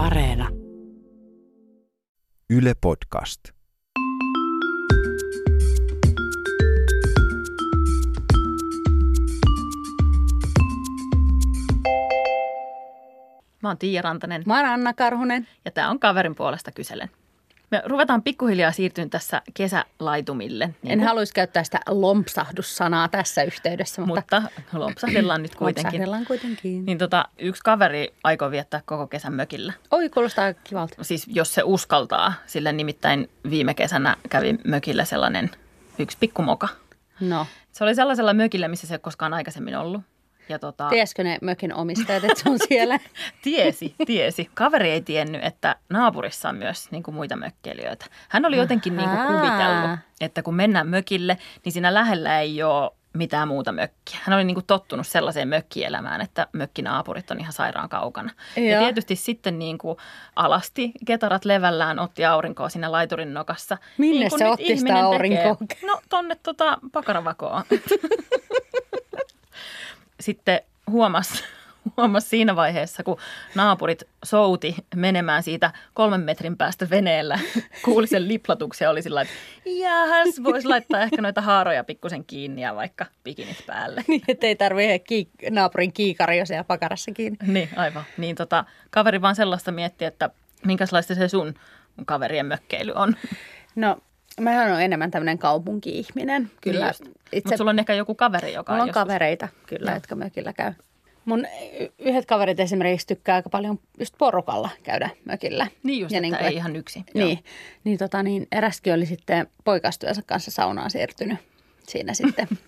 Areena. Yle Podcast. Mä oon Tiia Rantanen Mä oon Anna Karhunen. ja tää on kaverin puolesta kyselen. Me ruvetaan pikkuhiljaa siirtyyn tässä kesälaitumille. Niin En kuin- haluaisi käyttää sitä lompsahdussanaa tässä yhteydessä, mutta, mutta lompsahdellaan nyt kuitenkin. lompsahdellaan kuitenkin. Niin tota, yksi kaveri aikoo viettää koko kesän mökillä. Oi, kuulostaa kivalta. Siis jos se uskaltaa, sillä nimittäin viime kesänä kävi mökillä sellainen yksi pikkumoka. No, Se oli sellaisella mökillä, missä se ei ole koskaan aikaisemmin ollut. Ja tota, tiesikö ne mökin omistajat, että se on siellä? tiesi, tiesi. Kaveri ei tiennyt, että naapurissa on myös niin kuin muita mökkeilijöitä. Hän oli jotenkin niin kuin kuvitellut, että kun mennään mökille, niin siinä lähellä ei ole mitään muuta mökkiä. Hän oli niin kuin tottunut sellaiseen mökkielämään, että mökkinaapurit on ihan sairaan kaukana. Ja Joo. tietysti sitten niin kuin alasti ketarat levällään, otti aurinkoa siinä laiturin nokassa. Minne niin se otti sitä aurinkoa? Tekee. No tonne tota pakaravakoon. sitten huomas, huomas siinä vaiheessa, kun naapurit souti menemään siitä kolmen metrin päästä veneellä, kuuli sen liplatuksen ja oli sillä että jahas, voisi laittaa ehkä noita haaroja pikkusen kiinni ja vaikka pikinit päälle. niin, ettei tarvitse kiik- naapurin kiikari jo siellä pakarassa kiinni. Niin, aivan. Niin tota, kaveri vaan sellaista mietti, että minkälaista se sun kaverien mökkeily on. No, mähän on enemmän tämmöinen kaupunki-ihminen. Kyllä. Just. Mutta sulla on ehkä joku kaveri, joka Mulla on joskus- kavereita, kyllä, Joo. jotka mökillä käy. Mun yhdet kaverit esimerkiksi tykkää aika paljon just porukalla käydä mökillä. Niin just, Ja niin kuin, ei ihan yksin. Niin, niin, tota, niin eräskin oli sitten poikastyönsä kanssa saunaan siirtynyt siinä sitten.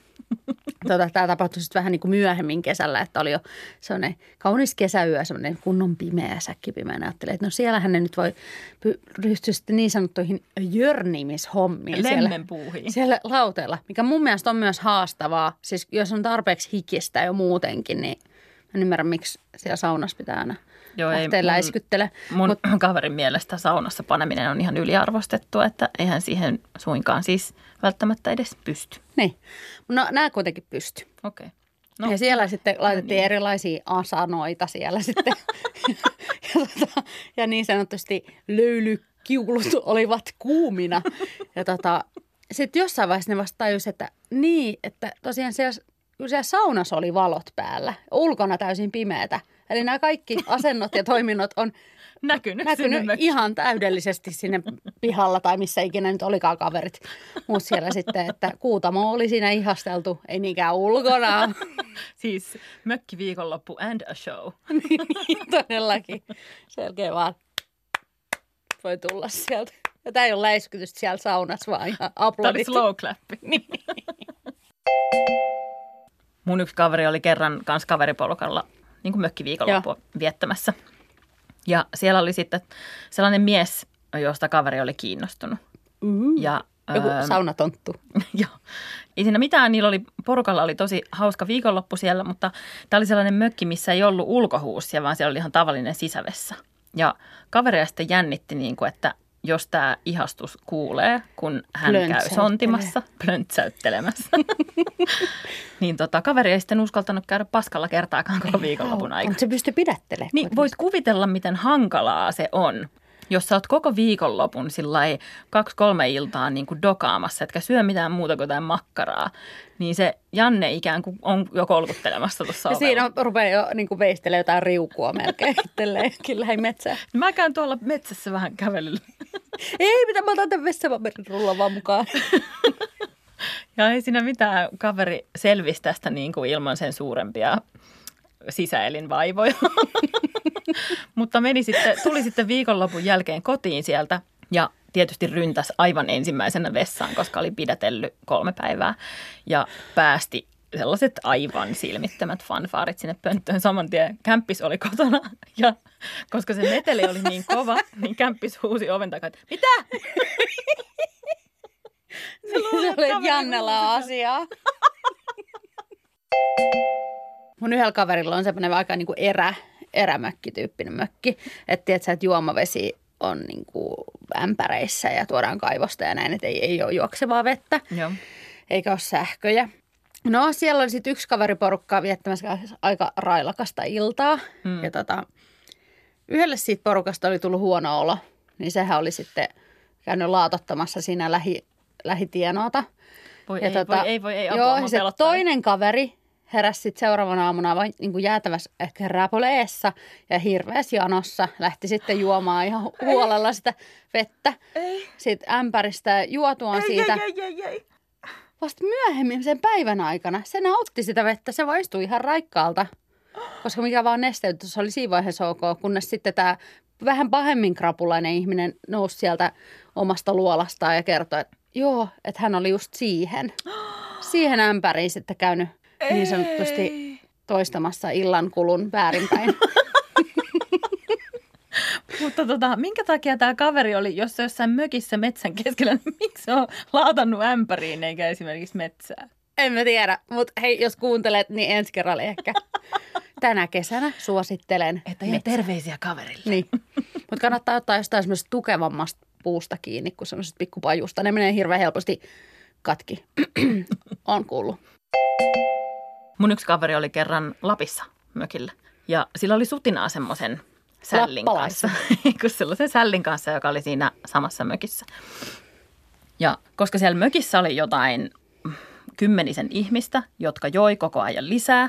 tota, tämä tapahtui sitten vähän niin kuin myöhemmin kesällä, että oli jo sellainen kaunis kesäyö, sellainen kunnon pimeä säkkipimeä. Ajattelin, että no siellähän ne nyt voi ryhtyä sitten niin sanottuihin jörnimishommiin. siellä- Lemmenpuuhiin. siellä lauteella, mikä mun mielestä on myös haastavaa. Siis jos on tarpeeksi hikistä jo muutenkin, niin mä en ymmärrä, miksi siellä saunassa pitää aina Joo, ei lähteä mun- läiskyttele. Mun Mut, kaverin mielestä saunassa paneminen on ihan yliarvostettua, että eihän siihen suinkaan siis välttämättä edes pysty. Niin, no nämä kuitenkin pysty. Okei. No, ja siellä sitten laitettiin niin. erilaisia asanoita siellä sitten. ja, tota, ja niin sanotusti löylykiulut olivat kuumina. Ja tota, sitten jossain vaiheessa ne vasta tajusi, että niin, että tosiaan siellä, siellä saunassa oli valot päällä. Ulkona täysin pimeätä. Eli nämä kaikki asennot ja toiminnot on Näkynyt, näkynyt ihan täydellisesti sinne pihalla tai missä ikinä nyt olikaan kaverit. Mutta siellä sitten, että Kuutamo oli siinä ihasteltu, ei niinkään ulkona. Siis mökki viikonloppu and a show. niin todellakin. Selkeä vaan voi tulla sieltä. Ja tämä ei ole läiskytystä siellä saunassa, vaan ihan Tämä oli aplodit. slow clappi. Mun yksi kaveri oli kerran kans kaveripolkalla niin kuin mökkiviikonloppua viettämässä. Ja siellä oli sitten sellainen mies, josta kaveri oli kiinnostunut. Mm. Ja, Joku öö, saunatonttu. Joo. Ei siinä mitään, niillä oli, porukalla oli tosi hauska viikonloppu siellä, mutta tämä oli sellainen mökki, missä ei ollut ulkohuussia, vaan siellä oli ihan tavallinen sisävessä. Ja kaveria sitten jännitti, niin kuin, että jos tämä ihastus kuulee, kun hän käy sontimassa, plöntsäyttelemässä, niin tota, kaveri ei sitten uskaltanut käydä paskalla kertaakaan koko viikonlopun aikana. Mutta se pystyy pidättelemään. Niin voit kuvitella, miten hankalaa se on, jos sä oot koko viikonlopun sillä kaksi-kolme iltaa niin kuin dokaamassa, etkä syö mitään muuta kuin jotain makkaraa, niin se Janne ikään kuin on jo kolkuttelemassa tuossa Ja ovella. siinä on, rupeaa jo niin veistelemään jotain riukua melkein itselleen. Kyllä ei metsää. Mä käyn tuolla metsässä vähän kävelyllä. Ei, mitä mä otan tämän vessapaperin rullan vaan mukaan. Ja ei siinä mitään, kaveri selvisi tästä niin kuin ilman sen suurempia sisäelinvaivoja. Mutta meni sitten, tuli sitten viikonlopun jälkeen kotiin sieltä ja tietysti ryntäs aivan ensimmäisenä vessaan, koska oli pidätellyt kolme päivää ja päästi sellaiset aivan silmittömät fanfaarit sinne pönttöön saman tien. Kämppis oli kotona ja koska se meteli oli niin kova, niin kämppis huusi oven takaa, että mitä? Se oli, Jannella asiaa. Mun yhdellä kaverilla on semmoinen aika niin kuin erä, erämökkityyppinen mökki. Että tiedätkö, että juomavesi on niin kuin ämpäreissä ja tuodaan kaivosta ja näin, että ei, ei ole juoksevaa vettä Joo. eikä ole sähköjä. No siellä oli sitten yksi kaveriporukka viettämässä aika railakasta iltaa. Mm. Ja tota, yhdelle siitä porukasta oli tullut huono olo, niin sehän oli sitten käynyt laatottamassa siinä lähi, lähitienoota. Voi ei, voi ei, voi ei, apua, Joo, se pelottaa toinen kaveri heräsi sitten seuraavana aamuna vain niin kuin jäätävässä ehkä rapoleessa ja hirveässä janossa. Lähti sitten juomaan ihan hu- huolella sitä vettä Ei, siitä ämpäristä ja juotuaan ei, siitä. ei, ei, ei, ei. Vasta myöhemmin sen päivän aikana se nautti sitä vettä, se vaistui ihan raikkaalta. Koska mikä vaan nesteytys oli siinä vaiheessa ok, kunnes sitten tämä vähän pahemmin krapulainen ihminen nousi sieltä omasta luolastaan ja kertoi, että joo, että hän oli just siihen. Siihen ämpäriin sitten käynyt niin sanotusti Ei. toistamassa illan kulun väärinpäin. Mutta tota, minkä takia tämä kaveri oli, jos se jossain mökissä metsän keskellä, niin miksi se on laatannut ämpäriin eikä esimerkiksi metsää? en mä tiedä, mutta hei, jos kuuntelet, niin ensi kerralla ehkä. Tänä kesänä suosittelen. Että ihan terveisiä kaverille. Niin. Mutta kannattaa ottaa jostain semmoisesta tukevammasta puusta kiinni kuin semmoisesta pikkupajusta. Ne menee hirveän helposti katki. on kuullut. Mun yksi kaveri oli kerran Lapissa mökillä ja sillä oli sutinaa semmoisen sällin kanssa. Sellaisen sällin kanssa, joka oli siinä samassa mökissä. Ja koska siellä mökissä oli jotain kymmenisen ihmistä, jotka joi koko ajan lisää,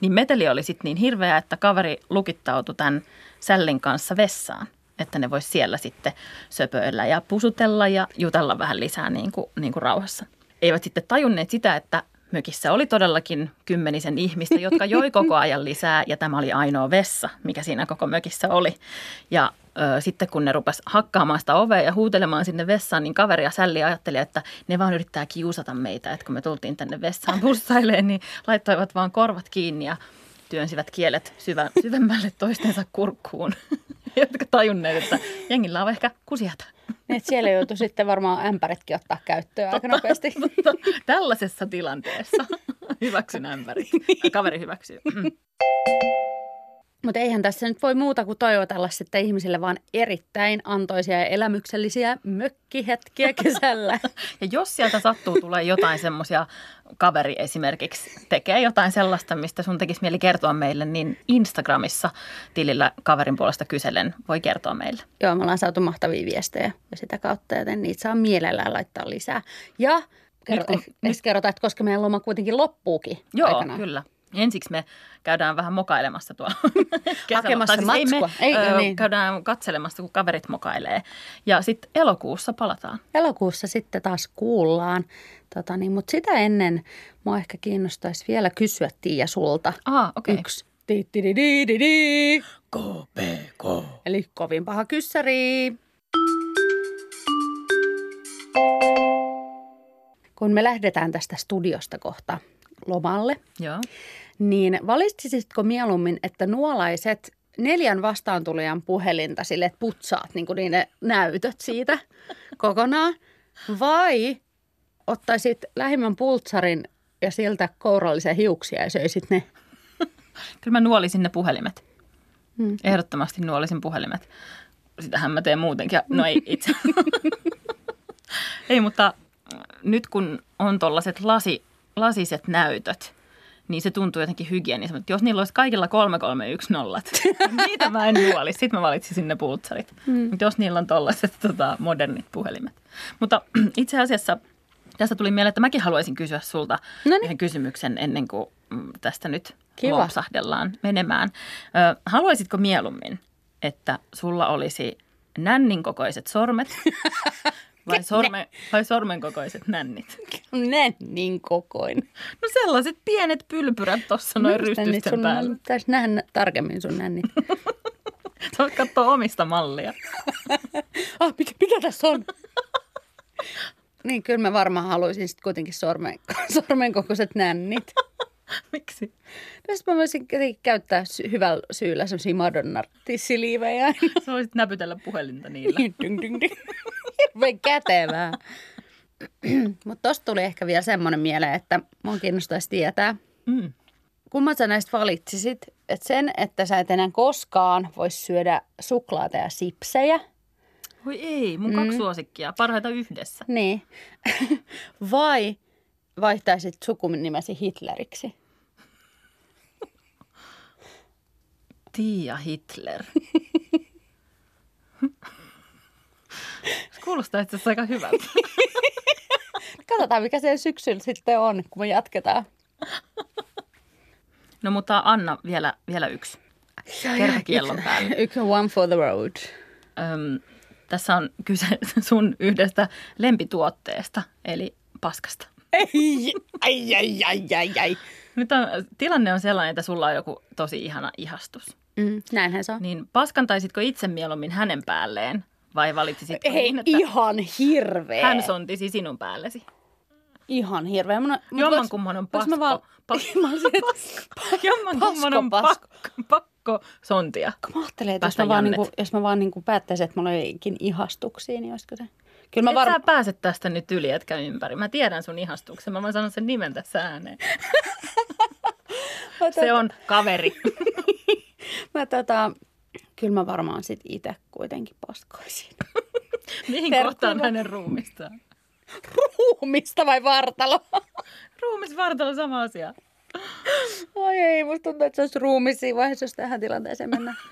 niin meteli oli sitten niin hirveä, että kaveri lukittautui tämän sällin kanssa vessaan. Että ne vois siellä sitten söpöillä ja pusutella ja jutella vähän lisää niin kuin, niin kuin rauhassa. Eivät sitten tajunneet sitä, että mökissä oli todellakin kymmenisen ihmistä, jotka joi koko ajan lisää ja tämä oli ainoa vessa, mikä siinä koko mökissä oli. Ja ö, sitten kun ne rupes hakkaamaan sitä ovea ja huutelemaan sinne vessaan, niin kaveri ja sälli ajatteli, että ne vaan yrittää kiusata meitä, että kun me tultiin tänne vessaan pussailemaan, niin laittoivat vaan korvat kiinni ja työnsivät kielet syvä, syvemmälle toistensa kurkkuun. Jotka tajunneet, että jengillä on ehkä kusiata. Niin, että siellä joutui sitten varmaan ämpäritkin ottaa käyttöön aika nopeasti. Mutta tällaisessa tilanteessa hyväksyn ämpäri. Kaveri hyväksyy. Mm. Mutta eihän tässä nyt voi muuta kuin toivotella sitten ihmisille vaan erittäin antoisia ja elämyksellisiä mökkihetkiä kesällä. Ja jos sieltä sattuu tulee jotain semmoisia, kaveri esimerkiksi tekee jotain sellaista, mistä sun tekisi mieli kertoa meille, niin Instagramissa tilillä kaverin puolesta kyselen voi kertoa meille. Joo, me ollaan saatu mahtavia viestejä ja sitä kautta, joten niitä saa mielellään laittaa lisää. Ja kerro, kun- nyt, kun, kerrotaan, että koska meidän loma kuitenkin loppuukin Joo, aikanaan. kyllä. Ensiksi me käydään vähän mokailemassa tuolla. Hakemassa Tai siis ei me. Ei, ö, niin. Käydään katselemassa, kun kaverit mokailee. Ja sitten elokuussa palataan. Elokuussa sitten taas kuullaan. Tota niin, mutta sitä ennen mua ehkä kiinnostaisi vielä kysyä Tiia sulta. Ah, okei. Okay. Yksi. Di, di, di, di, di, di. KPK. Eli kovin paha kyssäri. Kun me lähdetään tästä studiosta kohta lomalle, Joo. niin valitsisitko mieluummin, että nuolaiset neljän vastaantulijan puhelinta sille, että putsaat niin kuin ne näytöt siitä kokonaan, vai ottaisit lähimmän pultsarin ja siltä kourallisia hiuksia ja söisit ne? Kyllä mä nuolisin ne puhelimet. Hmm. Ehdottomasti nuolisin puhelimet. Sitähän mä teen muutenkin. No ei itse. ei, mutta nyt kun on tollaset lasi, lasiset näytöt, niin se tuntuu jotenkin hygienisemmin. Jos niillä olisi kaikilla 3310, niitä mä en nuolisi. Sitten mä valitsisin ne pultsarit. Mm. Mutta jos niillä on tollaiset tota, modernit puhelimet. Mutta itse asiassa tästä tuli mieleen, että mäkin haluaisin kysyä sulta Noniin. yhden kysymyksen ennen kuin mm, tästä nyt Kiva. lopsahdellaan menemään. Haluaisitko mieluummin, että sulla olisi nännin kokoiset sormet vai, sorme, vai sormen kokoiset nännit? Ne niin kokoin. No sellaiset pienet pylpyrät tuossa noin rystysten sun, päällä. Pitäisi nähdä tarkemmin sun nännit. Sä voit katsoa omista mallia. ah, mikä, mikä tässä on? niin, kyllä mä varmaan haluaisin sitten kuitenkin sormen, sormen kokoiset nännit. Miksi? Tästä mä voisin käyttää sy- hyvällä syyllä semmoisia Madonna-tissiliivejä. Sä voisit näpytellä puhelinta niillä. Ding, ding, ding. Hirveän kätevää. Mutta tosta tuli ehkä vielä semmoinen mieleen, että mua kiinnostaisi tietää, Mm. kumman sä näistä valitsisit, että sen, että sä et enää koskaan voisi syödä suklaata ja sipsejä, Voi ei, mun kaksi suosikkia, parhaita yhdessä. niin, vai vaihtaisit sukunimesi Hitleriksi? Tiia Hitler. Se kuulostaa itse asiassa aika hyvältä. Katsotaan, mikä se syksyllä sitten on, kun me jatketaan. No mutta Anna vielä, vielä yksi. Kerta kiellon päälle. Yksi one for the road. Öm, tässä on kyse sun yhdestä lempituotteesta, eli paskasta. Ei, ai, ai, ai, ai, ai. Nyt on, tilanne on sellainen, että sulla on joku tosi ihana ihastus. Mm, näinhän se on. Niin paskantaisitko itse mieluummin hänen päälleen vai valitsisit Hei, niin, että ihan hirveä. hän sontisi sinun päällesi? Ihan hirveä. Mun, mut Jomman vois- kumman on. Mä vaan, pakko. mä olisin, että- Jomman kumman on pasko. pakko, pakko sontia. kun mä ajattelen, että jos mä, vaan niinku, jos mä vaan niinku päättäisin, että mulla olikin ihastuksia, niin olisiko se? Kyllä mä Et varmaan... sä pääse tästä nyt yli etkä ympäri. Mä tiedän sun ihastuksen. Mä voin sanoa sen nimen tässä ääneen. Se on kaveri. Mä tota, kyllä mä varmaan sit itse kuitenkin paskoisin. Mihin Terkkuja kohtaan hänen ruumistaan? Ruumista vai vartalo? Ruumis, vartalo, sama asia. Ai ei, musta tuntuu, että se olisi ruumis siinä vaiheessa, jos tähän tilanteeseen mennään.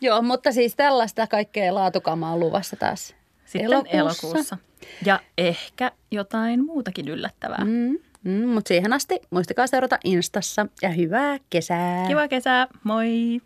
Joo, mutta siis tällaista kaikkea laatukamaa on luvassa taas Sitten elokuussa. elokuussa. Ja ehkä jotain muutakin yllättävää. Mm. Mm, mutta siihen asti muistakaa seurata Instassa ja hyvää kesää. Kiva kesää, moi!